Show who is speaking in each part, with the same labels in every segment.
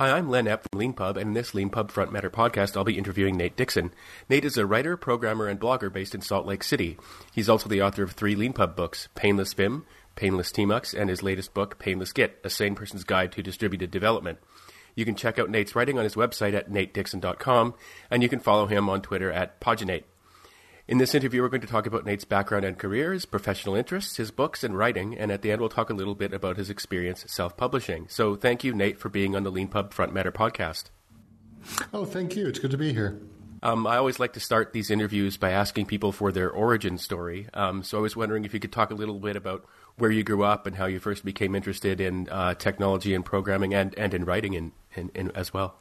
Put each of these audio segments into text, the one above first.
Speaker 1: Hi, I'm Len Epp from LeanPub, and in this LeanPub Front Matter podcast, I'll be interviewing Nate Dixon. Nate is a writer, programmer, and blogger based in Salt Lake City. He's also the author of three LeanPub books, Painless Vim, Painless Tmux, and his latest book, Painless Git, A Sane Person's Guide to Distributed Development. You can check out Nate's writing on his website at natedixon.com, and you can follow him on Twitter at Poginate. In this interview, we're going to talk about Nate's background and career, his professional interests, his books and writing, and at the end, we'll talk a little bit about his experience self publishing. So thank you, Nate, for being on the LeanPub Front Matter podcast.
Speaker 2: Oh, thank you. It's good to be here.
Speaker 1: Um, I always like to start these interviews by asking people for their origin story. Um, so I was wondering if you could talk a little bit about where you grew up and how you first became interested in uh, technology and programming and, and in writing in, in, in as well.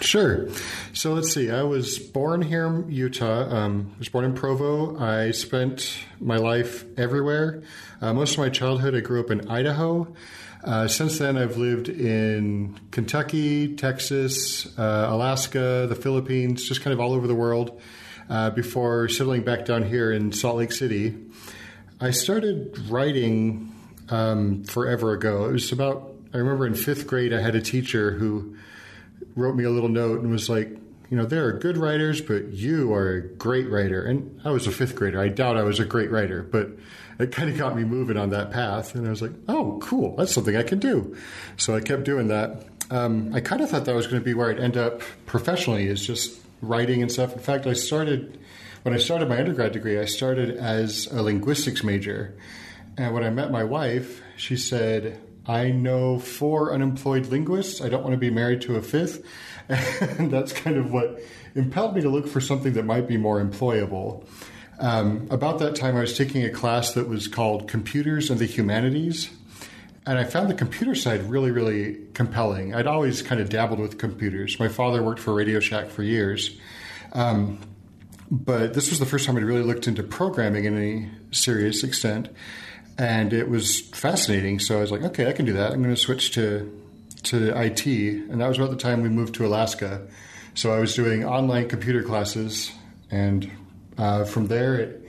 Speaker 2: Sure. So let's see. I was born here in Utah. Um, I was born in Provo. I spent my life everywhere. Uh, most of my childhood, I grew up in Idaho. Uh, since then, I've lived in Kentucky, Texas, uh, Alaska, the Philippines, just kind of all over the world uh, before settling back down here in Salt Lake City. I started writing um, forever ago. It was about, I remember in fifth grade, I had a teacher who wrote me a little note and was like, you know, there are good writers, but you are a great writer. And I was a fifth grader. I doubt I was a great writer, but it kind of got me moving on that path. And I was like, oh, cool. That's something I can do. So I kept doing that. Um, I kind of thought that was going to be where I'd end up professionally, is just writing and stuff. In fact, I started, when I started my undergrad degree, I started as a linguistics major. And when I met my wife, she said, I know four unemployed linguists. I don't want to be married to a fifth. And that's kind of what impelled me to look for something that might be more employable. Um, about that time, I was taking a class that was called Computers and the Humanities. And I found the computer side really, really compelling. I'd always kind of dabbled with computers. My father worked for Radio Shack for years. Um, but this was the first time I'd really looked into programming in any serious extent and it was fascinating. So I was like, okay, I can do that. I'm going to switch to to IT, and that was about the time we moved to Alaska. So I was doing online computer classes, and uh, from there it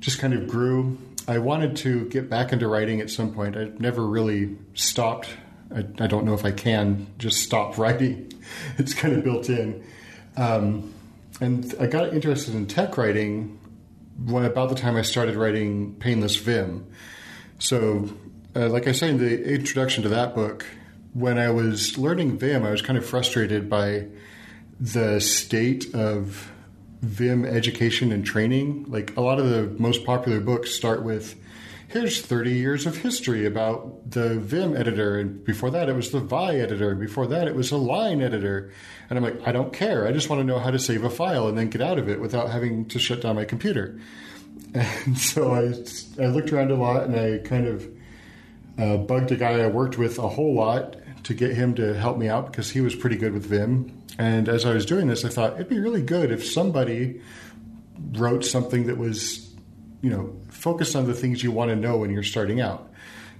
Speaker 2: just kind of grew. I wanted to get back into writing at some point. I never really stopped. I, I don't know if I can just stop writing. It's kind of built in. Um, and I got interested in tech writing when about the time I started writing Painless Vim so, uh, like I say in the introduction to that book, when I was learning Vim, I was kind of frustrated by the state of Vim education and training. Like a lot of the most popular books start with, here's 30 years of history about the Vim editor. And before that, it was the Vi editor. And before that, it was a line editor. And I'm like, I don't care. I just want to know how to save a file and then get out of it without having to shut down my computer. And so I, I looked around a lot and I kind of uh, bugged a guy I worked with a whole lot to get him to help me out because he was pretty good with Vim. And as I was doing this, I thought it'd be really good if somebody wrote something that was, you know, focused on the things you want to know when you're starting out.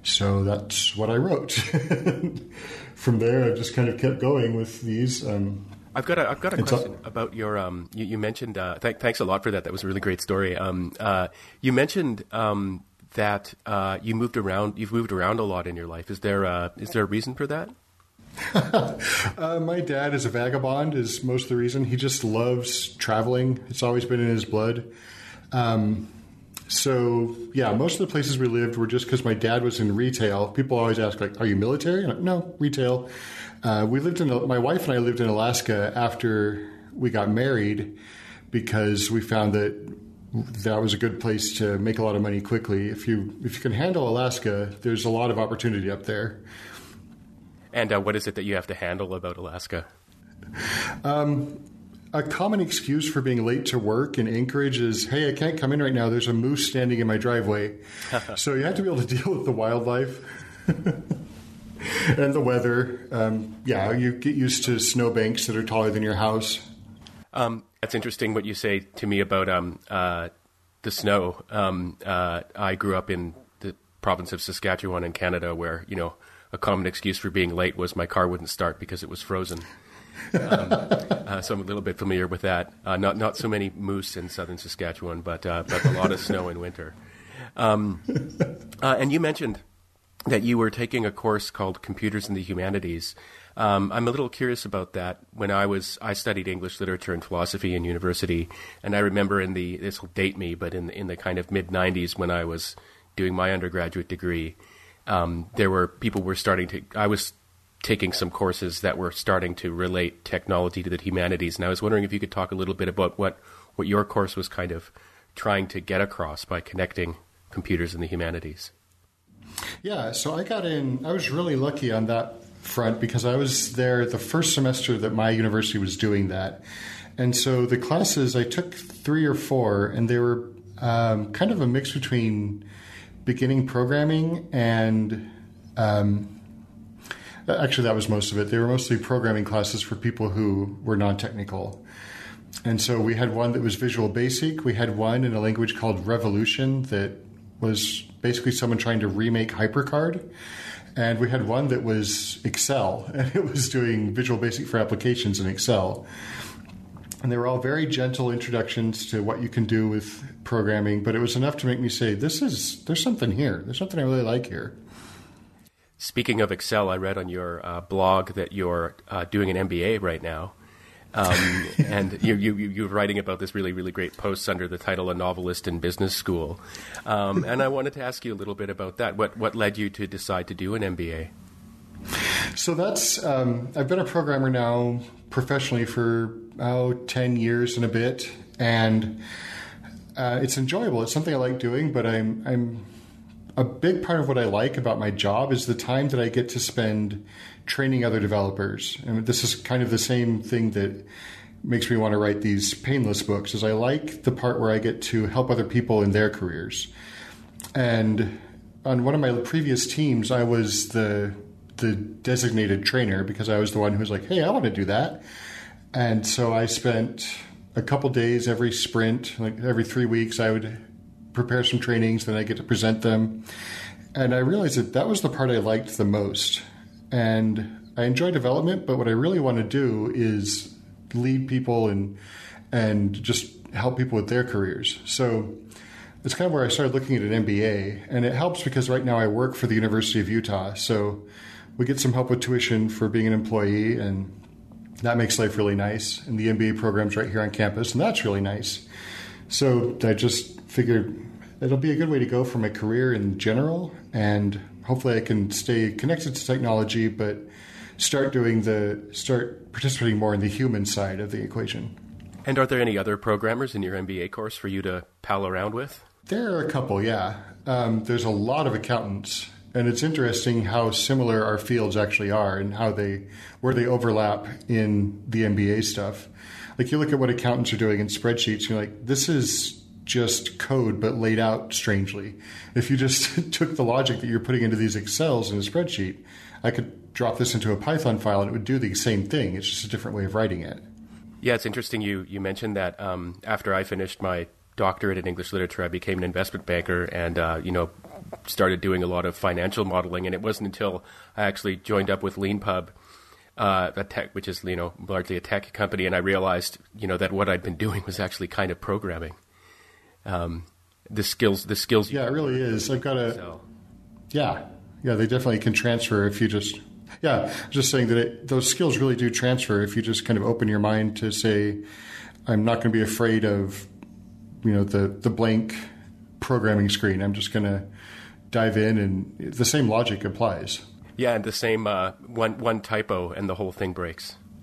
Speaker 2: So that's what I wrote. From there, I just kind of kept going with these. Um,
Speaker 1: I've got a I've got a question about your um. You, you mentioned uh, th- thanks a lot for that. That was a really great story. Um, uh, you mentioned um that uh, you moved around. You've moved around a lot in your life. Is there uh, is there a reason for that?
Speaker 2: uh, my dad is a vagabond. Is most of the reason. He just loves traveling. It's always been in his blood. Um, so yeah, most of the places we lived were just because my dad was in retail. People always ask like, "Are you military?" Like, no, retail. Uh, we lived in my wife and I lived in Alaska after we got married because we found that that was a good place to make a lot of money quickly. If you if you can handle Alaska, there's a lot of opportunity up there.
Speaker 1: And uh, what is it that you have to handle about Alaska?
Speaker 2: Um, a common excuse for being late to work in Anchorage is, "Hey, I can't come in right now. There's a moose standing in my driveway." so you have to be able to deal with the wildlife. and the weather. Um, yeah, you get used to snowbanks that are taller than your house.
Speaker 1: Um, that's interesting what you say to me about um, uh, the snow. Um, uh, I grew up in the province of Saskatchewan in Canada, where you know a common excuse for being late was my car wouldn't start because it was frozen. um, uh, so I'm a little bit familiar with that. Uh, not not so many moose in southern Saskatchewan, but uh, but a lot of snow in winter. Um, uh, and you mentioned that you were taking a course called Computers in the Humanities. Um, I'm a little curious about that. When I was, I studied English literature and philosophy in university, and I remember in the this will date me, but in in the kind of mid '90s when I was doing my undergraduate degree, um, there were people were starting to. I was taking some courses that were starting to relate technology to the humanities, and I was wondering if you could talk a little bit about what what your course was kind of trying to get across by connecting computers and the humanities.
Speaker 2: Yeah, so I got in. I was really lucky on that front because I was there the first semester that my university was doing that. And so the classes, I took three or four, and they were um, kind of a mix between beginning programming and. Um, actually, that was most of it. They were mostly programming classes for people who were non technical. And so we had one that was Visual Basic. We had one in a language called Revolution that was basically someone trying to remake HyperCard and we had one that was Excel, and it was doing Visual Basic for applications in Excel. And they were all very gentle introductions to what you can do with programming, but it was enough to make me say, "This is there's something here. There's something I really like here."
Speaker 1: Speaking of Excel, I read on your uh, blog that you're uh, doing an MBA right now. Um, and you, you, you were writing about this really, really great post under the title "A Novelist in Business School," um, and I wanted to ask you a little bit about that. What what led you to decide to do an MBA?
Speaker 2: So that's um, I've been a programmer now professionally for oh, 10 years and a bit, and uh, it's enjoyable. It's something I like doing, but I'm I'm a big part of what I like about my job is the time that I get to spend training other developers. And this is kind of the same thing that makes me want to write these painless books is I like the part where I get to help other people in their careers. And on one of my previous teams, I was the the designated trainer because I was the one who was like, "Hey, I want to do that." And so I spent a couple days every sprint, like every 3 weeks I would prepare some trainings, then I get to present them. And I realized that that was the part I liked the most. And I enjoy development, but what I really want to do is lead people and and just help people with their careers. So it's kind of where I started looking at an MBA, and it helps because right now I work for the University of Utah, so we get some help with tuition for being an employee, and that makes life really nice. And the MBA program's right here on campus, and that's really nice. So I just figured it'll be a good way to go for my career in general, and hopefully I can stay connected to technology, but start doing the start participating more in the human side of the equation.
Speaker 1: And are there any other programmers in your MBA course for you to pal around with?
Speaker 2: There are a couple, yeah. Um, there's a lot of accountants, and it's interesting how similar our fields actually are, and how they where they overlap in the MBA stuff. Like you look at what accountants are doing in spreadsheets, you're like, this is just code but laid out strangely. If you just took the logic that you're putting into these Excels in a spreadsheet, I could drop this into a Python file and it would do the same thing. It's just a different way of writing it.
Speaker 1: Yeah, it's interesting you, you mentioned that um, after I finished my doctorate in English literature, I became an investment banker and, uh, you know, started doing a lot of financial modeling. And it wasn't until I actually joined up with LeanPub, uh, a tech, which is, you know, largely a tech company, and I realized, you know, that what I'd been doing was actually kind of programming um, the skills the skills.
Speaker 2: Yeah, it really is. I've got a. Yeah, yeah, they definitely can transfer if you just. Yeah, just saying that it, those skills really do transfer if you just kind of open your mind to say, I'm not going to be afraid of, you know, the the blank programming screen. I'm just going to dive in, and the same logic applies.
Speaker 1: Yeah, and the same uh, one one typo, and the whole thing breaks.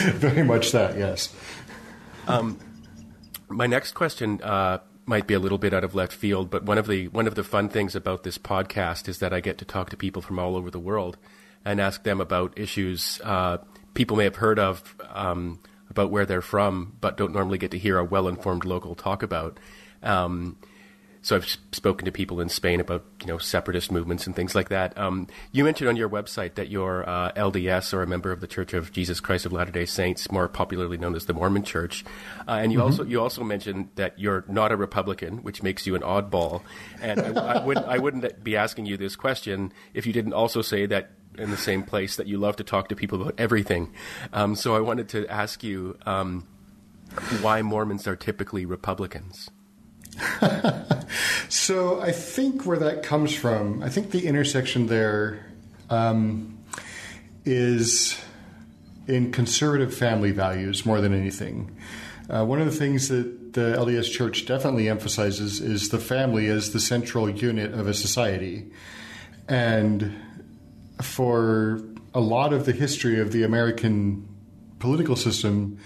Speaker 2: Very much that, yes.
Speaker 1: Um, my next question uh, might be a little bit out of left field, but one of the one of the fun things about this podcast is that I get to talk to people from all over the world and ask them about issues uh, people may have heard of um, about where they're from, but don't normally get to hear a well-informed local talk about. Um, so I've spoken to people in Spain about you know separatist movements and things like that. Um, you mentioned on your website that you're uh, LDS or a member of the Church of Jesus Christ of Latter Day Saints, more popularly known as the Mormon Church, uh, and you mm-hmm. also you also mentioned that you're not a Republican, which makes you an oddball. And I, I, would, I wouldn't be asking you this question if you didn't also say that in the same place that you love to talk to people about everything. Um, so I wanted to ask you um, why Mormons are typically Republicans.
Speaker 2: so I think where that comes from, I think the intersection there um, is in conservative family values more than anything. Uh, one of the things that the LDS Church definitely emphasizes is the family as the central unit of a society. And for a lot of the history of the American political system,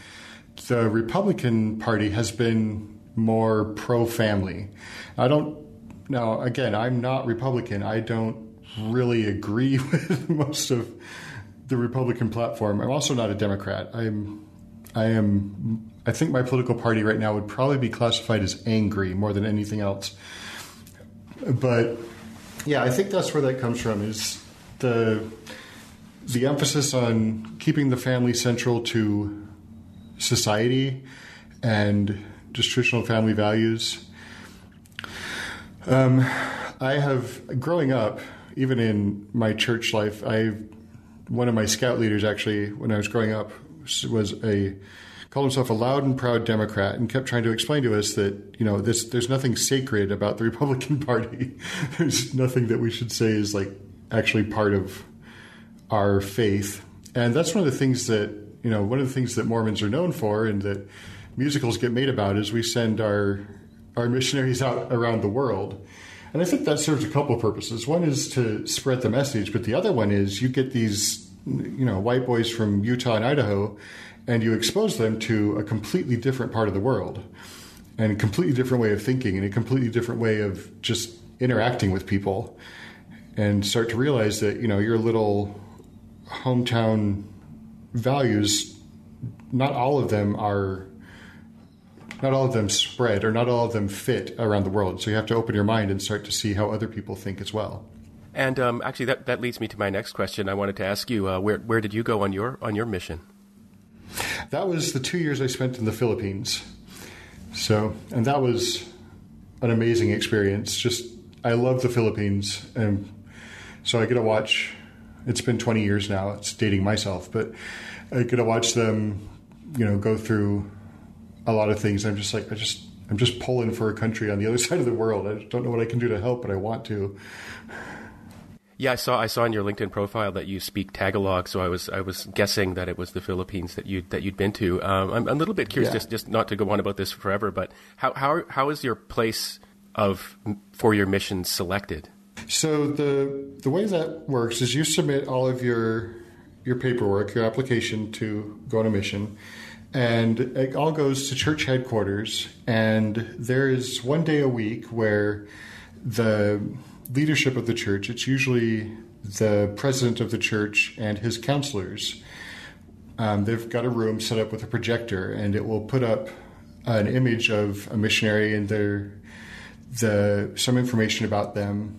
Speaker 2: the Republican Party has been more pro family. I don't, now again, I'm not Republican. I don't really agree with most of the Republican platform. I'm also not a Democrat. I'm, I am, I think my political party right now would probably be classified as angry more than anything else. But yeah, I think that's where that comes from is the, the emphasis on keeping the family central to society and just traditional family values. Um, I have, growing up, even in my church life, I one of my scout leaders actually, when I was growing up, was a called himself a loud and proud Democrat and kept trying to explain to us that you know this there's nothing sacred about the Republican Party. there's nothing that we should say is like actually part of our faith, and that's one of the things that you know one of the things that Mormons are known for, and that musicals get made about is we send our our missionaries out around the world. And I think that serves a couple of purposes. One is to spread the message, but the other one is you get these, you know, white boys from Utah and Idaho, and you expose them to a completely different part of the world, and a completely different way of thinking, and a completely different way of just interacting with people, and start to realize that you know your little hometown values, not all of them are not all of them spread or not all of them fit around the world. So you have to open your mind and start to see how other people think as well.
Speaker 1: And um, actually, that, that leads me to my next question. I wanted to ask you uh, where where did you go on your on your mission?
Speaker 2: That was the two years I spent in the Philippines. So, and that was an amazing experience. Just I love the Philippines, and so I get to watch. It's been 20 years now. It's dating myself, but I get to watch them, you know, go through a lot of things. I'm just like, I just, I'm just pulling for a country on the other side of the world. I don't know what I can do to help, but I want to.
Speaker 1: Yeah, I saw I saw in your LinkedIn profile that you speak Tagalog, so I was I was guessing that it was the Philippines that you that you'd been to. Um, I'm, I'm, a little bit curious, yeah. just just not to go on about this forever, but how how how is your place of for your mission selected?
Speaker 2: So the the way that works is you submit all of your your paperwork, your application to go on a mission, and it all goes to church headquarters. And there is one day a week where the leadership of the church, it's usually the president of the church and his counselors, um, they've got a room set up with a projector, and it will put up an image of a missionary and their the some information about them,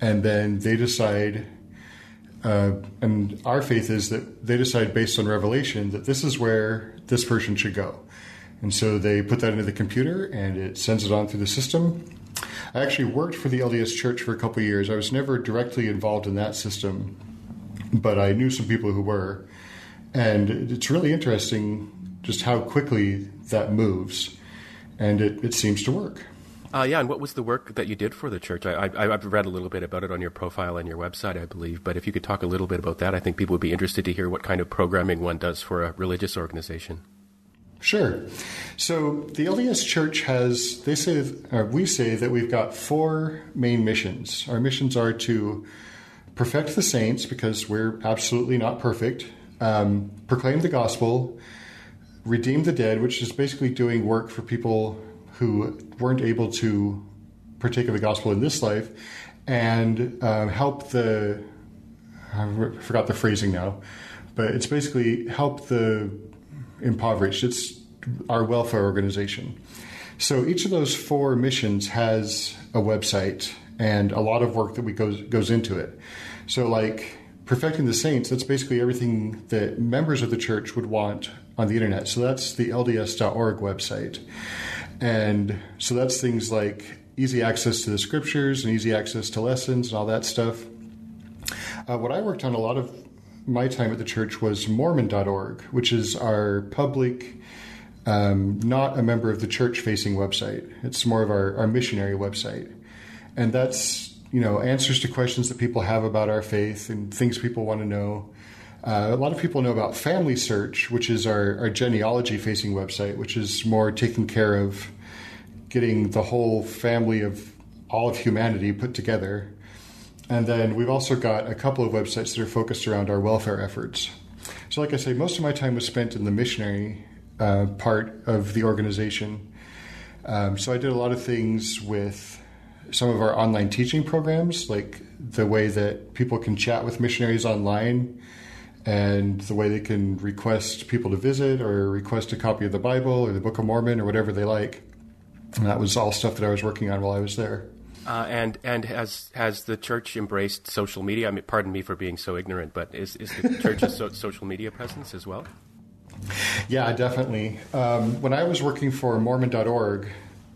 Speaker 2: and then they decide uh, and our faith is that they decide based on revelation that this is where this person should go. And so they put that into the computer and it sends it on through the system. I actually worked for the LDS Church for a couple years. I was never directly involved in that system, but I knew some people who were. And it's really interesting just how quickly that moves. And it, it seems to work.
Speaker 1: Uh, yeah, and what was the work that you did for the church? I, I, have read a little bit about it on your profile and your website, I believe. But if you could talk a little bit about that, I think people would be interested to hear what kind of programming one does for a religious organization.
Speaker 2: Sure. So the LDS Church has, they say, or we say that we've got four main missions. Our missions are to perfect the saints because we're absolutely not perfect, um, proclaim the gospel, redeem the dead, which is basically doing work for people who weren't able to partake of the gospel in this life and uh, help the I forgot the phrasing now, but it's basically help the impoverished. It's our welfare organization. So each of those four missions has a website and a lot of work that we goes goes into it. So like perfecting the saints, that's basically everything that members of the church would want on the internet. So that's the LDS.org website. And so that's things like easy access to the scriptures and easy access to lessons and all that stuff. Uh, what I worked on a lot of my time at the church was Mormon.org, which is our public um, not a member of the church facing website. It's more of our, our missionary website. And that's, you know, answers to questions that people have about our faith and things people want to know. Uh, a lot of people know about Family Search, which is our, our genealogy facing website, which is more taking care of getting the whole family of all of humanity put together. And then we've also got a couple of websites that are focused around our welfare efforts. So, like I say, most of my time was spent in the missionary uh, part of the organization. Um, so, I did a lot of things with some of our online teaching programs, like the way that people can chat with missionaries online and the way they can request people to visit or request a copy of the Bible or the Book of Mormon or whatever they like. And that was all stuff that I was working on while I was there.
Speaker 1: Uh, and and has has the church embraced social media? I mean, pardon me for being so ignorant, but is is the church's so, social media presence as well?
Speaker 2: Yeah, definitely. Um, when I was working for Mormon.org,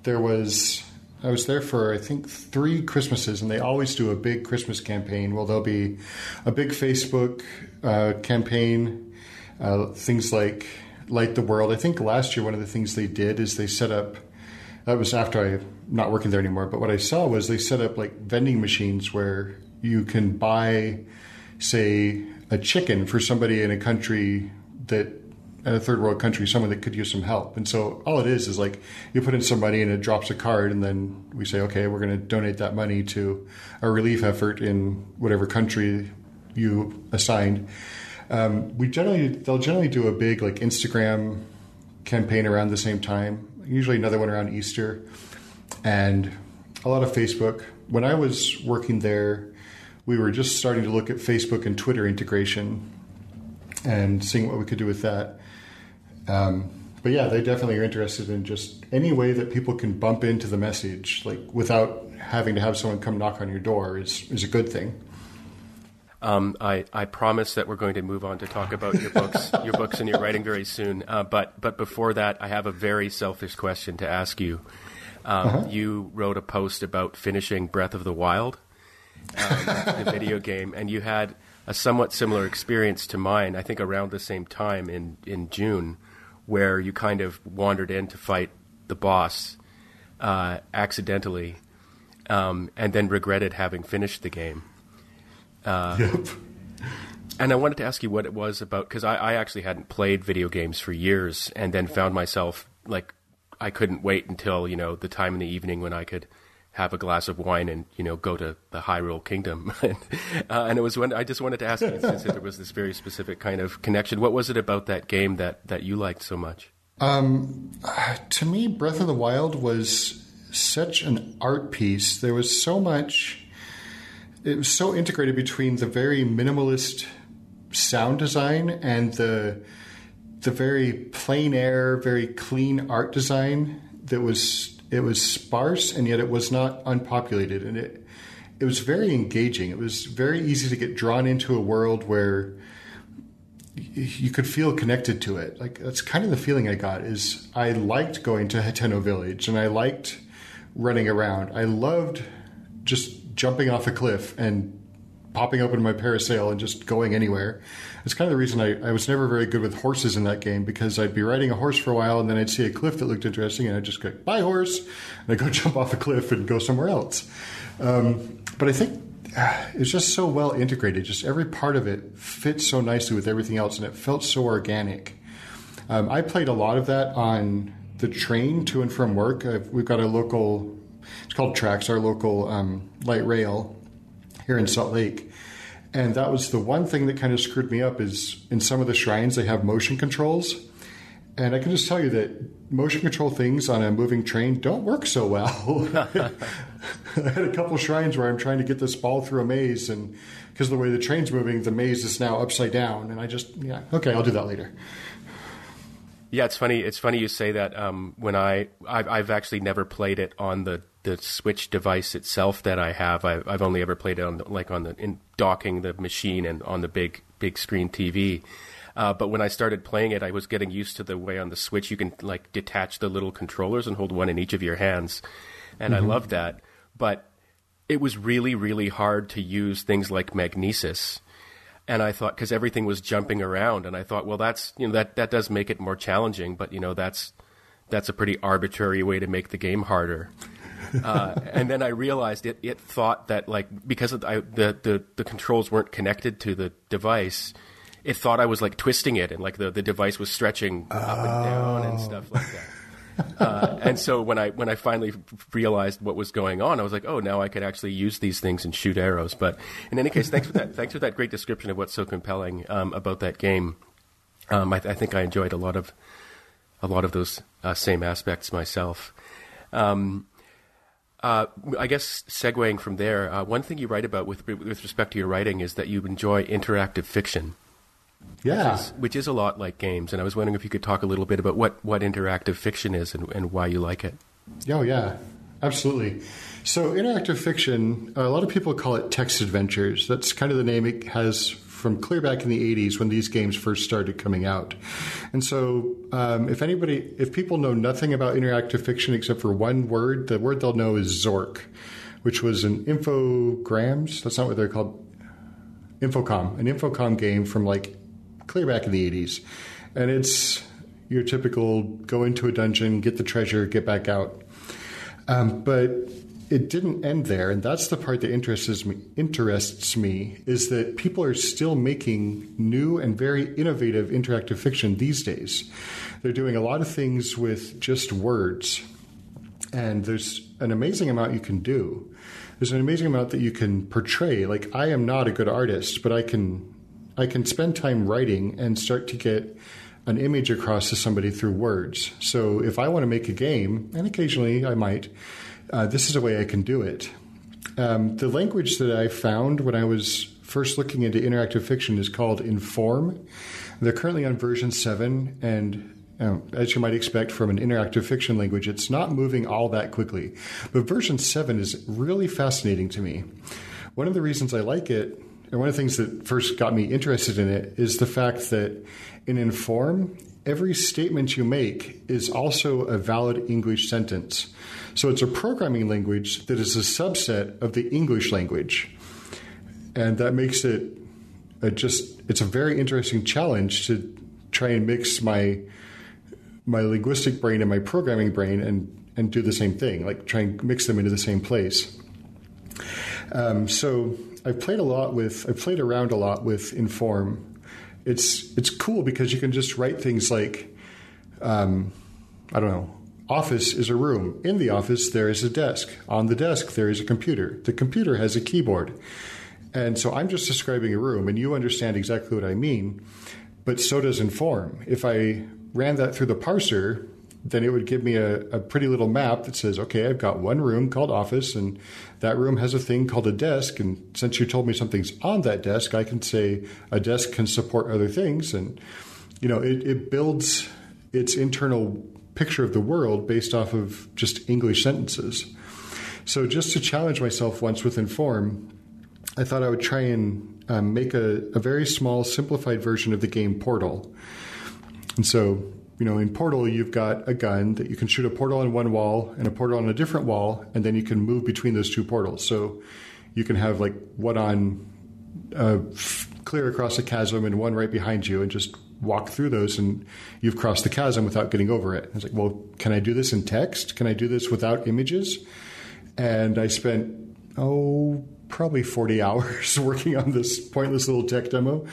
Speaker 2: there was I was there for I think three Christmases, and they always do a big Christmas campaign. Well, there'll be a big Facebook uh, campaign, uh, things like Light the World. I think last year one of the things they did is they set up that was after I not working there anymore. But what I saw was they set up like vending machines where you can buy, say, a chicken for somebody in a country that a third world country, someone that could use some help. And so all it is is like you put in some money and it drops a card, and then we say, okay, we're going to donate that money to a relief effort in whatever country you assigned. Um, we generally they'll generally do a big like Instagram campaign around the same time usually another one around Easter, and a lot of Facebook. When I was working there, we were just starting to look at Facebook and Twitter integration and seeing what we could do with that. Um, but yeah, they definitely are interested in just any way that people can bump into the message, like without having to have someone come knock on your door, is is a good thing.
Speaker 1: Um, I, I promise that we're going to move on to talk about your books, your books and your writing very soon. Uh, but but before that, I have a very selfish question to ask you. Um, uh-huh. You wrote a post about finishing Breath of the Wild, um, the video game, and you had a somewhat similar experience to mine. I think around the same time in in June, where you kind of wandered in to fight the boss uh, accidentally, um, and then regretted having finished the game.
Speaker 2: Uh, yep.
Speaker 1: And I wanted to ask you what it was about because I, I, actually hadn't played video games for years, and then found myself like I couldn't wait until you know the time in the evening when I could have a glass of wine and you know go to the Hyrule Kingdom. uh, and it was when I just wanted to ask you since there was this very specific kind of connection. What was it about that game that that you liked so much?
Speaker 2: Um, to me, Breath of the Wild was such an art piece. There was so much it was so integrated between the very minimalist sound design and the the very plain air, very clean art design that was it was sparse and yet it was not unpopulated and it it was very engaging. It was very easy to get drawn into a world where you could feel connected to it. Like that's kind of the feeling I got is I liked going to Hateno Village and I liked running around. I loved just jumping off a cliff and popping open my parasail and just going anywhere. It's kind of the reason I, I was never very good with horses in that game because I'd be riding a horse for a while and then I'd see a cliff that looked interesting and I'd just go, bye horse, and I'd go jump off a cliff and go somewhere else. Um, but I think uh, it's just so well integrated. Just every part of it fits so nicely with everything else and it felt so organic. Um, I played a lot of that on the train to and from work. I've, we've got a local it's called TRAX, our local um, light rail here in Salt Lake. And that was the one thing that kind of screwed me up is in some of the shrines they have motion controls. And I can just tell you that motion control things on a moving train don't work so well. I had a couple shrines where I'm trying to get this ball through a maze, and because of the way the train's moving, the maze is now upside down. And I just, yeah, okay, I'll do that later.
Speaker 1: Yeah, it's funny. It's funny you say that. Um, when I, I've, I've, actually never played it on the, the Switch device itself that I have. I, have only ever played it on the, like on the in docking the machine and on the big big screen TV. Uh, but when I started playing it, I was getting used to the way on the Switch you can like detach the little controllers and hold one in each of your hands, and mm-hmm. I loved that. But it was really really hard to use things like magnesis and I thought because everything was jumping around, and I thought, well, that's you know that that does make it more challenging, but you know that's that's a pretty arbitrary way to make the game harder. uh, and then I realized it, it thought that like because I, the, the the controls weren't connected to the device, it thought I was like twisting it and like the, the device was stretching oh. up and down and stuff like that. uh, and so when I when I finally realized what was going on, I was like, oh, now I could actually use these things and shoot arrows. But in any case, thanks for that. Thanks for that great description of what's so compelling um, about that game. Um, I, I, think I enjoyed a lot of a lot of those uh, same aspects myself. Um, uh, I guess segueing from there, uh, one thing you write about with with respect to your writing is that you enjoy interactive fiction.
Speaker 2: Yeah.
Speaker 1: Which is, which is, a lot like games. And I was wondering if you could talk a little bit about what, what interactive fiction is and, and why you like it.
Speaker 2: Oh, yeah. Absolutely. So, interactive fiction, a lot of people call it text adventures. That's kind of the name it has from clear back in the 80s when these games first started coming out. And so, um, if anybody, if people know nothing about interactive fiction except for one word, the word they'll know is Zork, which was an infogrames. That's not what they're called. Infocom, an Infocom game from like clear back in the 80s. And it's your typical go into a dungeon, get the treasure, get back out. Um, but it didn't end there, and that's the part that interests me. Interests me is that people are still making new and very innovative interactive fiction these days. They're doing a lot of things with just words, and there's an amazing amount you can do. There's an amazing amount that you can portray. Like I am not a good artist, but I can I can spend time writing and start to get an image across to somebody through words. So if I want to make a game, and occasionally I might, uh, this is a way I can do it. Um, the language that I found when I was first looking into interactive fiction is called Inform. They're currently on version 7, and um, as you might expect from an interactive fiction language, it's not moving all that quickly. But version 7 is really fascinating to me. One of the reasons I like it and one of the things that first got me interested in it is the fact that in Inform, every statement you make is also a valid English sentence. So it's a programming language that is a subset of the English language. And that makes it a just it's a very interesting challenge to try and mix my my linguistic brain and my programming brain and and do the same thing, like try and mix them into the same place. Um, so I've played a lot with I've played around a lot with Inform. It's it's cool because you can just write things like um, I don't know. Office is a room. In the office, there is a desk. On the desk, there is a computer. The computer has a keyboard. And so I'm just describing a room, and you understand exactly what I mean. But so does Inform. If I ran that through the parser, then it would give me a, a, pretty little map that says, okay, I've got one room called office, and that room has a thing called a desk. And since you told me something's on that desk, I can say a desk can support other things. And, you know, it, it builds its internal picture of the world based off of just English sentences. So just to challenge myself once with Inform, I thought I would try and um, make a, a very small, simplified version of the game Portal. And so you know, in Portal, you've got a gun that you can shoot a portal on one wall and a portal on a different wall, and then you can move between those two portals. So you can have like one on uh, clear across a chasm and one right behind you, and just walk through those, and you've crossed the chasm without getting over it. I was like, well, can I do this in text? Can I do this without images? And I spent oh probably 40 hours working on this pointless little tech demo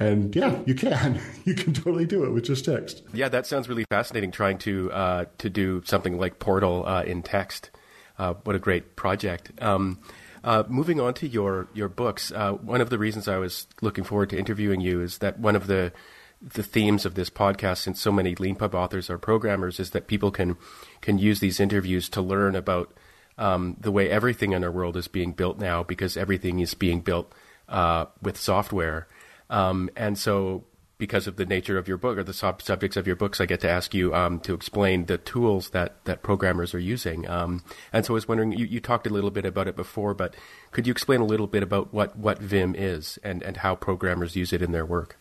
Speaker 2: and yeah, you can. You can totally do it with just text.
Speaker 1: Yeah, that sounds really fascinating. Trying to uh, to do something like Portal uh, in text. Uh, what a great project. Um, uh, moving on to your your books, uh, one of the reasons I was looking forward to interviewing you is that one of the the themes of this podcast, since so many Leanpub authors are programmers, is that people can can use these interviews to learn about um, the way everything in our world is being built now, because everything is being built uh, with software. Um, and so, because of the nature of your book or the sub- subjects of your books, I get to ask you um, to explain the tools that, that programmers are using. Um, and so I was wondering, you, you talked a little bit about it before, but could you explain a little bit about what, what Vim is and, and how programmers use it in their work?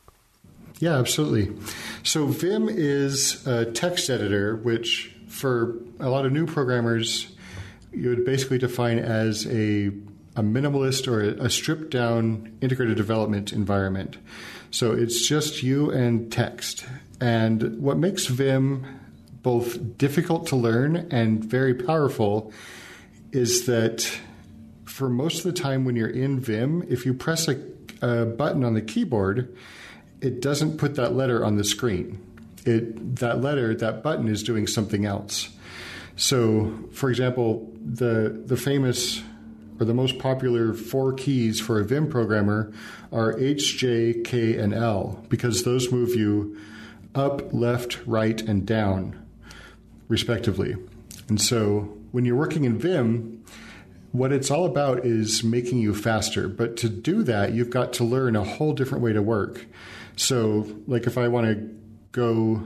Speaker 2: Yeah, absolutely. So Vim is a text editor, which for a lot of new programmers, you would basically define as a a minimalist or a stripped down integrated development environment. So it's just you and text. And what makes Vim both difficult to learn and very powerful is that for most of the time when you're in Vim, if you press a, a button on the keyboard, it doesn't put that letter on the screen. It that letter, that button is doing something else. So, for example, the the famous or the most popular four keys for a Vim programmer are H, J, K, and L because those move you up, left, right, and down, respectively. And so, when you're working in Vim, what it's all about is making you faster. But to do that, you've got to learn a whole different way to work. So, like if I want to go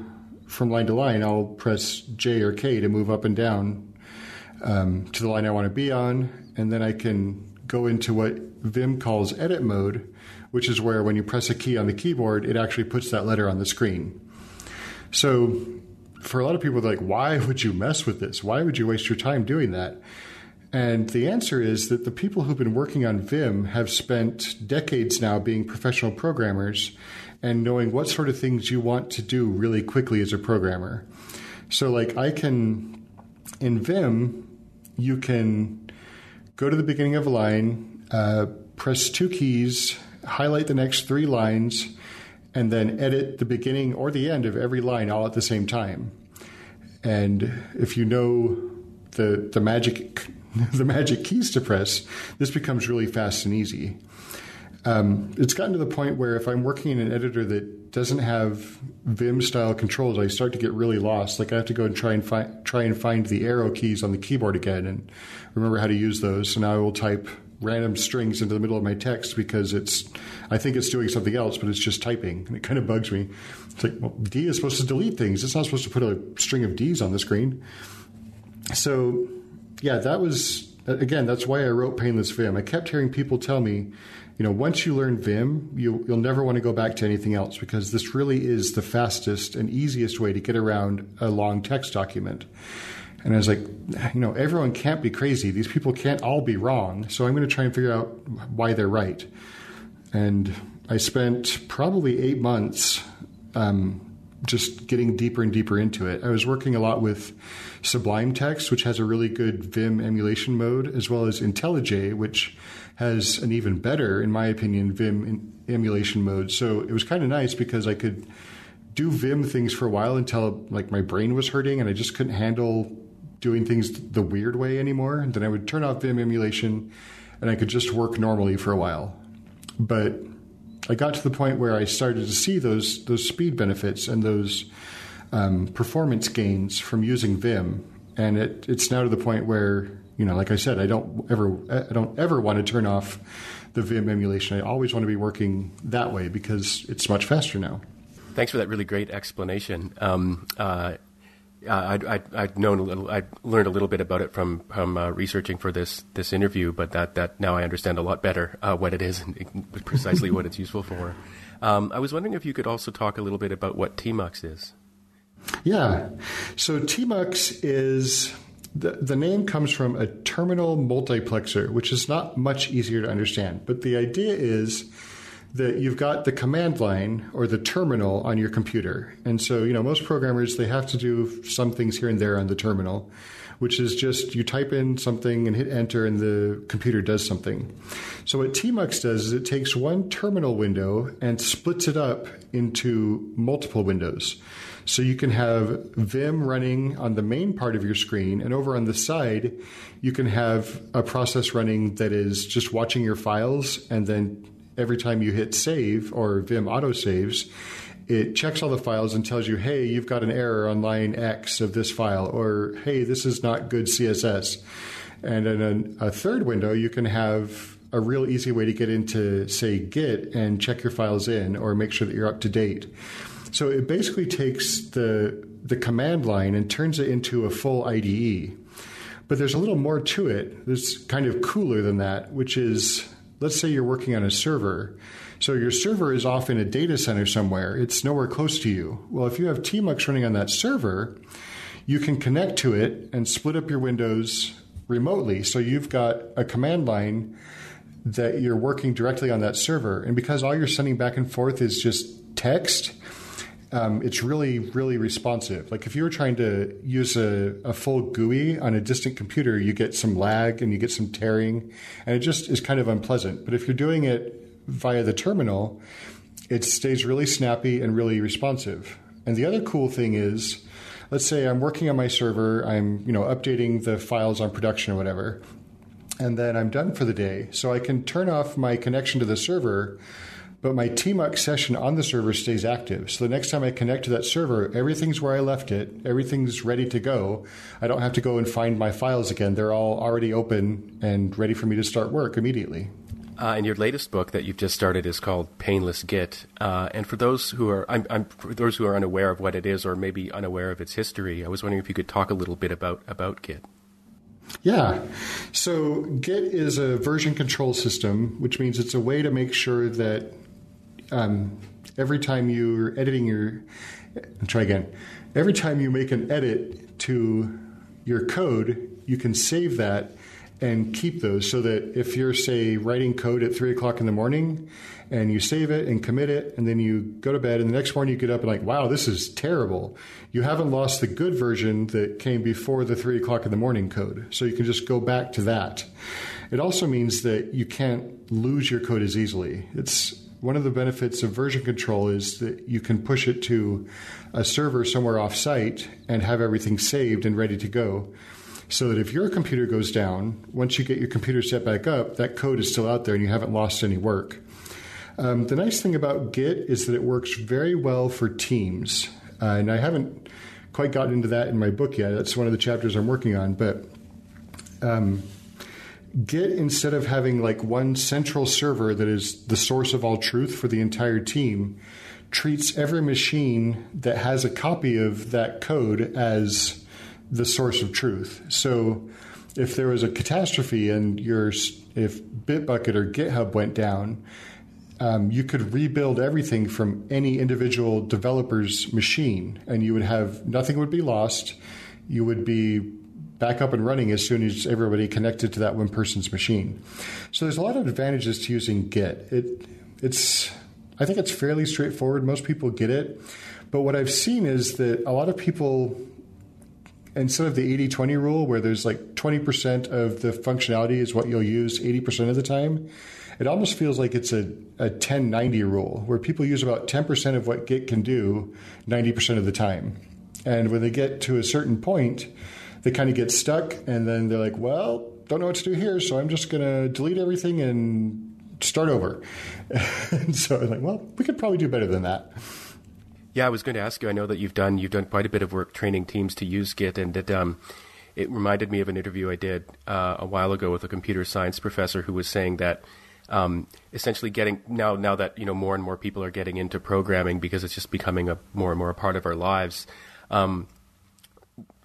Speaker 2: from line to line, I'll press J or K to move up and down um, to the line I want to be on, and then I can go into what Vim calls edit mode, which is where when you press a key on the keyboard, it actually puts that letter on the screen. So, for a lot of people, like, why would you mess with this? Why would you waste your time doing that? And the answer is that the people who've been working on Vim have spent decades now being professional programmers and knowing what sort of things you want to do really quickly as a programmer. So, like, I can, in Vim, you can go to the beginning of a line, uh, press two keys, highlight the next three lines, and then edit the beginning or the end of every line all at the same time. And if you know the the magic the magic keys to press, this becomes really fast and easy. Um, it's gotten to the point where if I'm working in an editor that doesn't have Vim style controls, I start to get really lost. Like I have to go and try and find try and find the arrow keys on the keyboard again and remember how to use those. So now I will type random strings into the middle of my text because it's I think it's doing something else, but it's just typing, and it kind of bugs me. It's like, well, D is supposed to delete things. It's not supposed to put a string of D's on the screen. So, yeah, that was again. That's why I wrote Painless Vim. I kept hearing people tell me you know, once you learn Vim, you, will never want to go back to anything else because this really is the fastest and easiest way to get around a long text document. And I was like, you know, everyone can't be crazy. These people can't all be wrong. So I'm going to try and figure out why they're right. And I spent probably eight months um, just getting deeper and deeper into it. I was working a lot with Sublime Text, which has a really good Vim emulation mode, as well as IntelliJ, which has an even better, in my opinion, Vim emulation mode. So it was kind of nice because I could do Vim things for a while until like my brain was hurting and I just couldn't handle doing things the weird way anymore. And then I would turn off Vim emulation and I could just work normally for a while. But I got to the point where I started to see those those speed benefits and those um, performance gains from using Vim, and it, it's now to the point where you know, like I said, I don't ever I don't ever want to turn off the Vim emulation. I always want to be working that way because it's much faster now.
Speaker 1: Thanks for that really great explanation. Um, uh, I'd, I'd, I'd, known a little, I'd learned a little bit about it from from uh, researching for this this interview, but that, that now I understand a lot better uh, what it is and precisely what it's useful for. Um, I was wondering if you could also talk a little bit about what Tmux is.
Speaker 2: Yeah, so Tmux is the, the name comes from a terminal multiplexer, which is not much easier to understand. But the idea is that you've got the command line or the terminal on your computer. And so, you know, most programmers, they have to do some things here and there on the terminal, which is just you type in something and hit enter and the computer does something. So what Tmux does is it takes one terminal window and splits it up into multiple windows. So you can have Vim running on the main part of your screen, and over on the side, you can have a process running that is just watching your files, and then every time you hit save or Vim auto saves, it checks all the files and tells you, hey, you've got an error on line X of this file, or hey, this is not good CSS. And in a, a third window, you can have a real easy way to get into, say, Git and check your files in or make sure that you're up to date. So it basically takes the the command line and turns it into a full IDE. But there's a little more to it. That's kind of cooler than that, which is let's say you're working on a server. So your server is off in a data center somewhere. It's nowhere close to you. Well, if you have Tmux running on that server, you can connect to it and split up your windows remotely. So you've got a command line that you're working directly on that server. And because all you're sending back and forth is just text, um, it's really, really responsive. Like if you were trying to use a, a, full GUI on a distant computer, you get some lag and you get some tearing, and it just is kind of unpleasant. But if you're doing it via the terminal, it stays really snappy and really responsive. And the other cool thing is, let's say I'm working on my server, I'm you know updating the files on production or whatever, and then I'm done for the day. So I can turn off my connection to the server, but my tmux session on the server stays active. So the next time I connect to that server, everything's where I left it, everything's ready to go. I don't have to go and find my files again. They're all already open and ready for me to start work immediately.
Speaker 1: Uh, and your latest book that you've just started is called Painless Git. Uh, and for those who are, I'm, I'm, for those who are unaware of what it is, or maybe unaware of its history, I was wondering if you could talk a little bit about about Git.
Speaker 2: Yeah. So Git is a version control system, which means it's a way to make sure that um, every time you're editing your, try again, every time you make an edit to your code, you can save that and keep those so that if you're, say, writing code at three o'clock in the morning and you save it and commit it, and then you go to bed, and the next morning you get up and, like, wow, this is terrible. You haven't lost the good version that came before the three o'clock in the morning code. So you can just go back to that. It also means that you can't lose your code as easily. It's one of the benefits of version control is that you can push it to a server somewhere off site and have everything saved and ready to go so that if your computer goes down, once you get your computer set back up, that code is still out there and you haven't lost any work. Um, the nice thing about Git is that it works very well for teams. Uh, and I haven't quite gotten into that in my book yet. That's one of the chapters I'm working on. But um, Git, instead of having like one central server that is the source of all truth for the entire team, treats every machine that has a copy of that code as the source of truth. So if there was a catastrophe and your if Bitbucket or GitHub went down, um, you could rebuild everything from any individual developer's machine, and you would have nothing would be lost. You would be back up and running as soon as everybody connected to that one person's machine. So there's a lot of advantages to using Git. It it's I think it's fairly straightforward. Most people get it. But what I've seen is that a lot of people instead of the 80 20 rule where there's like 20% of the functionality is what you'll use 80% of the time, it almost feels like it's a, a 10 90 rule where people use about 10% of what Git can do 90% of the time. And when they get to a certain point, they kind of get stuck and then they're like, well, don't know what to do here, so I'm just going to delete everything and start over. and so I'm like, well, we could probably do better than that.
Speaker 1: Yeah, I was going to ask you. I know that you've done you've done quite a bit of work training teams to use Git, and it um, it reminded me of an interview I did uh, a while ago with a computer science professor who was saying that um, essentially getting now now that you know more and more people are getting into programming because it's just becoming a more and more a part of our lives. Um,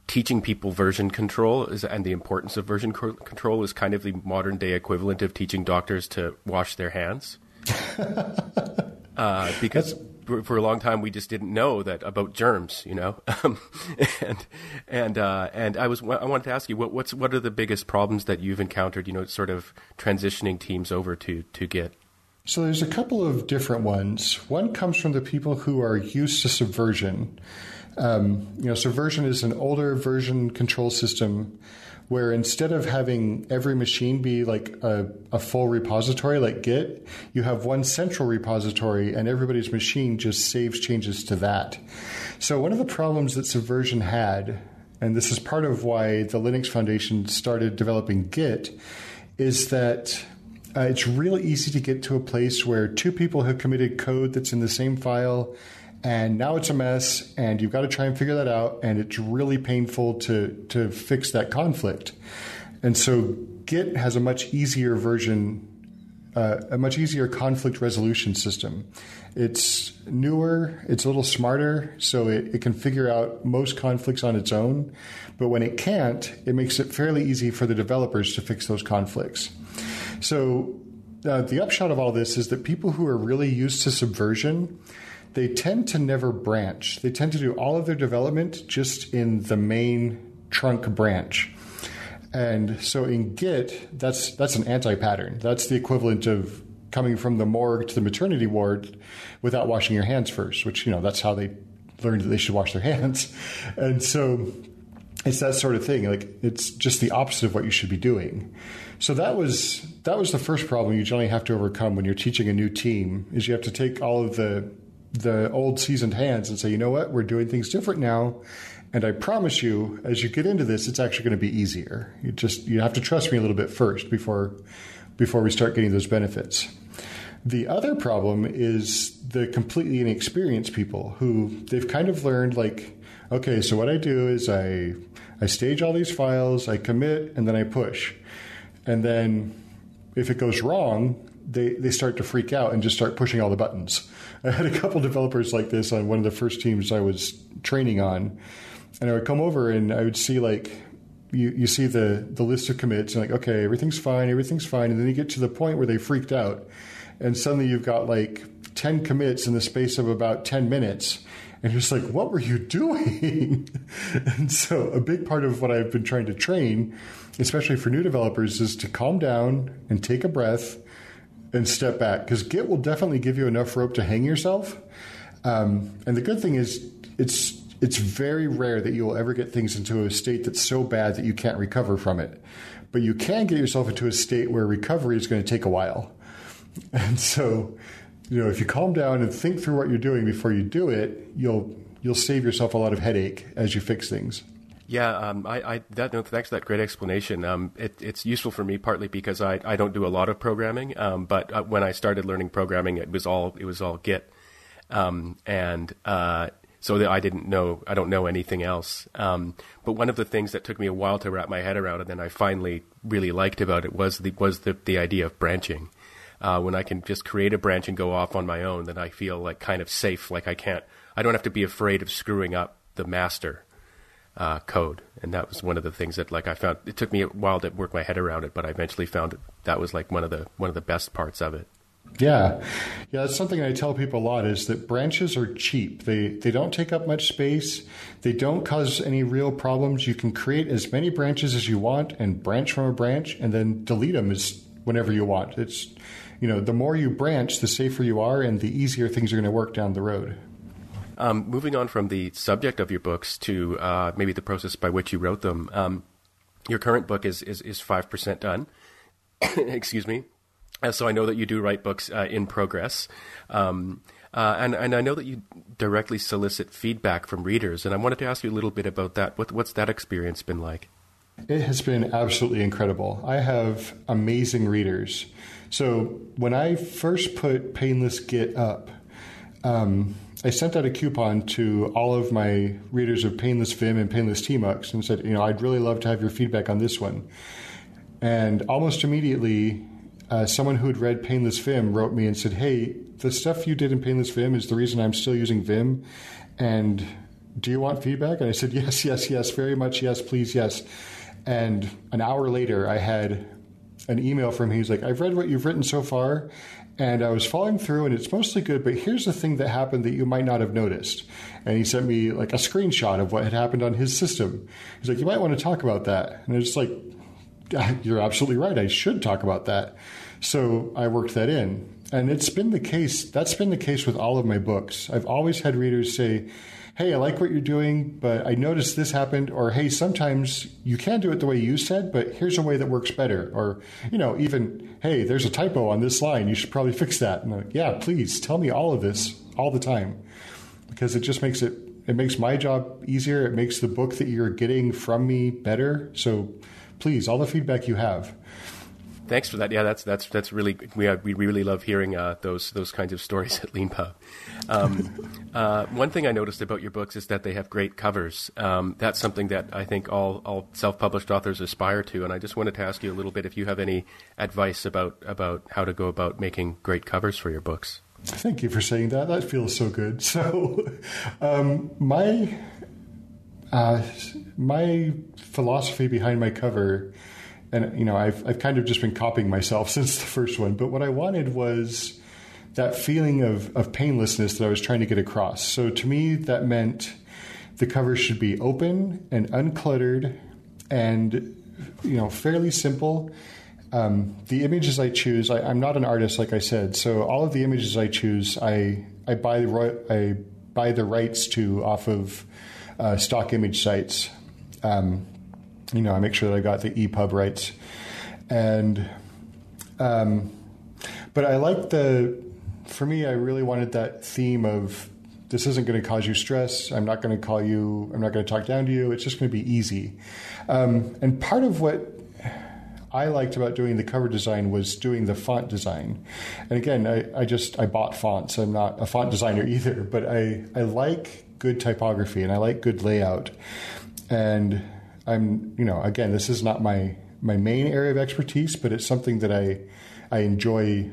Speaker 1: teaching people version control is, and the importance of version co- control is kind of the modern day equivalent of teaching doctors to wash their hands. uh, because for a long time we just didn't know that about germs, you know, and and uh, and I was I wanted to ask you what what's what are the biggest problems that you've encountered, you know, sort of transitioning teams over to to Git.
Speaker 2: So there's a couple of different ones. One comes from the people who are used to Subversion. Um, you know, Subversion is an older version control system where instead of having every machine be like a, a, full repository like Git, you have one central repository and everybody's machine just saves changes to that. So, one of the problems that Subversion had, and this is part of why the Linux Foundation started developing Git, is that uh, it's really easy to get to a place where two people have committed code that's in the same file and now it's a mess and you've got to try and figure that out and it's really painful to to fix that conflict. And so git has a much easier version uh, a much easier conflict resolution system. It's newer it's a little smarter so it, it can figure out most conflicts on its own. But when it can't it makes it fairly easy for the developers to fix those conflicts. So uh, the upshot of all this is that people who are really used to subversion they tend to never branch. They tend to do all of their development just in the main trunk branch. And so in Git, that's that's an anti-pattern. That's the equivalent of coming from the morgue to the maternity ward without washing your hands first, which you know that's how they learned that they should wash their hands. And so it's that sort of thing. Like it's just the opposite of what you should be doing. So that was that was the first problem you generally have to overcome when you're teaching a new team is you have to take all of the the old seasoned hands and say, you know what, we're doing things different now. And I promise you, as you get into this, it's actually going to be easier. You just you have to trust me a little bit first before before we start getting those benefits. The other problem is the completely inexperienced people who they've kind of learned like, okay, so what I do is I I stage all these files, I commit, and then I push. And then if it goes wrong, they, they start to freak out and just start pushing all the buttons. I had a couple developers like this on one of the first teams I was training on. And I would come over and I would see like you, you see the, the list of commits and like, okay, everything's fine, everything's fine. And then you get to the point where they freaked out. And suddenly you've got like 10 commits in the space of about 10 minutes. And you're just like, what were you doing? and so a big part of what I've been trying to train especially for new developers, is to calm down and take a breath and step back because Git will definitely give you enough rope to hang yourself. Um, and the good thing is, it's it's very rare that you will ever get things into a state that's so bad that you can't recover from it. But you can get yourself into a state where recovery is going to take a while. And so, you know, if you calm down and think through what you're doing before you do it, you'll you'll save yourself a lot of headache as you fix things.
Speaker 1: Yeah, um, I, I that, no, thanks for that great explanation. Um, it, it's useful for me partly because I, I don't do a lot of programming, um, but uh, when I started learning programming, it was all it was all Git, um, and uh, so I didn't know I don't know anything else. Um, but one of the things that took me a while to wrap my head around, and then I finally really liked about it was the was the the idea of branching. Uh, when I can just create a branch and go off on my own, then I feel like kind of safe. Like I can't, I don't have to be afraid of screwing up the master uh, code, and that was one of the things that like I found. It took me a while to work my head around it, but I eventually found that was like one of the one of the best parts of it.
Speaker 2: Yeah, yeah, that's something I tell people a lot is that branches are cheap. They they don't take up much space. They don't cause any real problems. You can create as many branches as you want and branch from a branch, and then delete them as whenever you want. It's you know the more you branch, the safer you are, and the easier things are going to work down the road.
Speaker 1: Um, moving on from the subject of your books to uh, maybe the process by which you wrote them. Um, your current book is is five percent done. Excuse me. Uh, so I know that you do write books uh, in progress, um, uh, and and I know that you directly solicit feedback from readers. And I wanted to ask you a little bit about that. What, what's that experience been like?
Speaker 2: It has been absolutely incredible. I have amazing readers. So when I first put Painless Git up. Um, I sent out a coupon to all of my readers of Painless Vim and Painless Tmux and said, you know, I'd really love to have your feedback on this one. And almost immediately, uh, someone who had read Painless Vim wrote me and said, hey, the stuff you did in Painless Vim is the reason I'm still using Vim. And do you want feedback? And I said, yes, yes, yes, very much, yes, please, yes. And an hour later, I had an email from him. He's like, I've read what you've written so far, and I was following through, and it's mostly good. But here's the thing that happened that you might not have noticed. And he sent me like a screenshot of what had happened on his system. He's like, you might want to talk about that. And I it's like, you're absolutely right. I should talk about that. So I worked that in, and it's been the case. That's been the case with all of my books. I've always had readers say hey, I like what you're doing, but I noticed this happened, or hey, sometimes you can do it the way you said, but here's a way that works better, or you know, even hey, there's a typo on this line, you should probably fix that. And like, yeah, please tell me all of this all the time, because it just makes it it makes my job easier. It makes the book that you're getting from me better. So please, all the feedback you have.
Speaker 1: Thanks for that. Yeah, that's that's that's really we we really love hearing uh, those those kinds of stories at LeanPub. Um, uh, one thing I noticed about your books is that they have great covers. Um, that's something that I think all all self published authors aspire to, and I just wanted to ask you a little bit if you have any advice about about how to go about making great covers for your books.
Speaker 2: Thank you for saying that. That feels so good. So, um, my uh, my philosophy behind my cover and you know I've I've kind of just been copying myself since the first one. But what I wanted was that feeling of of painlessness that I was trying to get across. So to me, that meant the cover should be open and uncluttered and you know, fairly simple. Um, the images I choose, I, am not an artist, like I said, so all of the images I choose, I I buy the I buy the rights to off of uh, stock image sites. Um, you know, I make sure that I got the EPUB rights, and um, but I like the. For me, I really wanted that theme of this isn't going to cause you stress. I'm not going to call you. I'm not going to talk down to you. It's just going to be easy. Um, and part of what I liked about doing the cover design was doing the font design. And again, I, I just I bought fonts. I'm not a font designer either, but I I like good typography and I like good layout. And I'm you know again, this is not my my main area of expertise, but it's something that I I enjoy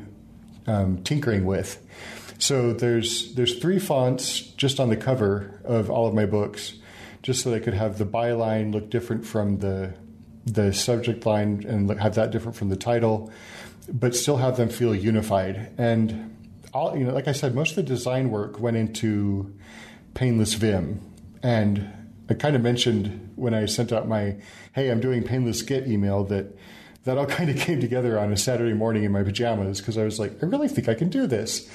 Speaker 2: um, tinkering with. So there's there's three fonts just on the cover of all of my books, just so they could have the byline look different from the the subject line and have that different from the title, but still have them feel unified. And all you know, like I said, most of the design work went into Painless Vim, and I kind of mentioned when I sent out my "Hey, I'm doing Painless Git" email that that all kind of came together on a Saturday morning in my pajamas because I was like, I really think I can do this.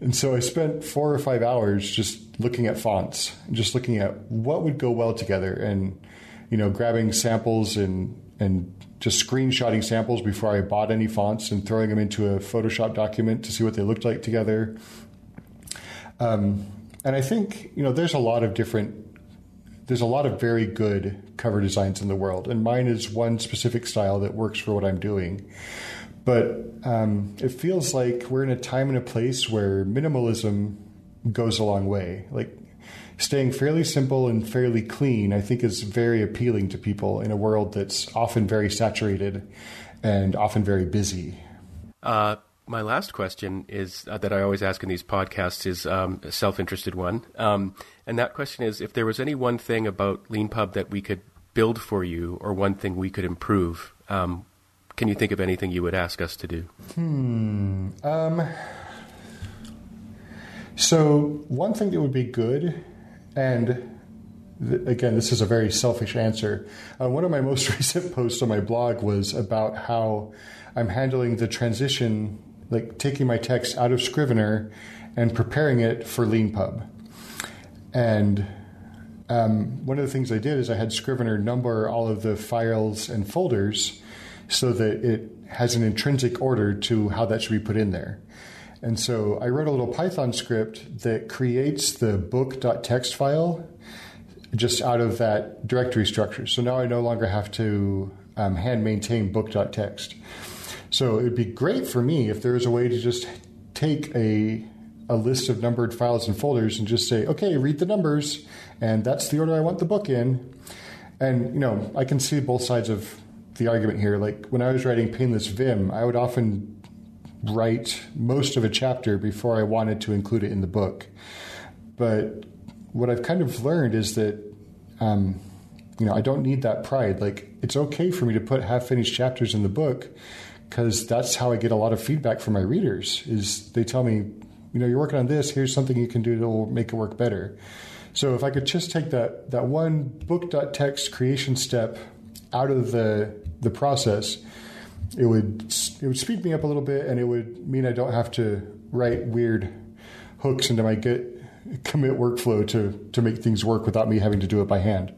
Speaker 2: And so I spent four or five hours just looking at fonts, just looking at what would go well together, and you know, grabbing samples and and just screenshotting samples before I bought any fonts and throwing them into a Photoshop document to see what they looked like together. Um, and I think you know, there's a lot of different. There's a lot of very good cover designs in the world, and mine is one specific style that works for what I'm doing. But um, it feels like we're in a time and a place where minimalism goes a long way. Like staying fairly simple and fairly clean, I think is very appealing to people in a world that's often very saturated and often very busy.
Speaker 1: Uh, my last question is uh, that I always ask in these podcasts is um, a self-interested one, um, and that question is: if there was any one thing about LeanPub that we could build for you, or one thing we could improve, um, can you think of anything you would ask us to do?
Speaker 2: Hmm. Um, so one thing that would be good, and again, this is a very selfish answer. Uh, one of my most recent posts on my blog was about how I'm handling the transition, like taking my text out of Scrivener and preparing it for LeanPub. And um, one of the things I did is I had Scrivener number all of the files and folders so that it has an intrinsic order to how that should be put in there. And so I wrote a little Python script that creates the book.txt file just out of that directory structure. So now I no longer have to um, hand maintain book.txt. So it would be great for me if there was a way to just take a a list of numbered files and folders and just say, okay, read the numbers, and that's the order I want the book in. And you know, I can see both sides of the argument here. Like when I was writing Painless Vim, I would often write most of a chapter before I wanted to include it in the book. But what I've kind of learned is that, um, you know, I don't need that pride. Like it's okay for me to put half finished chapters in the book because that's how I get a lot of feedback from my readers. Is they tell me, you know, you're working on this. Here's something you can do that will make it work better. So if I could just take that that one book.txt creation step out of the the process, it would it would speed me up a little bit, and it would mean I don't have to write weird hooks into my Git commit workflow to to make things work without me having to do it by hand.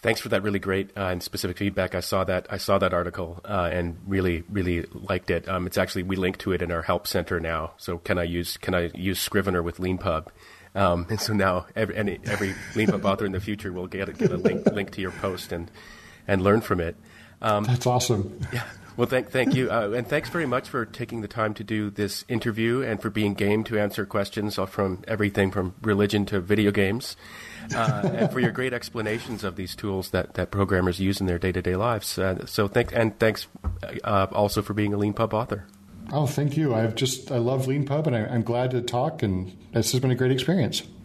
Speaker 1: Thanks for that really great uh, and specific feedback. I saw that I saw that article uh, and really really liked it. Um, it's actually we link to it in our help center now. So can I use can I use Scrivener with LeanPub? Um, and so now every any, every LeanPub author in the future will get get a link link to your post and and learn from it.
Speaker 2: Um, That's awesome.
Speaker 1: Yeah. Well, thank thank you, uh, and thanks very much for taking the time to do this interview and for being game to answer questions from everything from religion to video games, uh, and for your great explanations of these tools that, that programmers use in their day to day lives. Uh, so thank and thanks uh, also for being a LeanPub author.
Speaker 2: Oh, thank you. I've just I love LeanPub, and I, I'm glad to talk, and this has been a great experience.
Speaker 1: Thanks.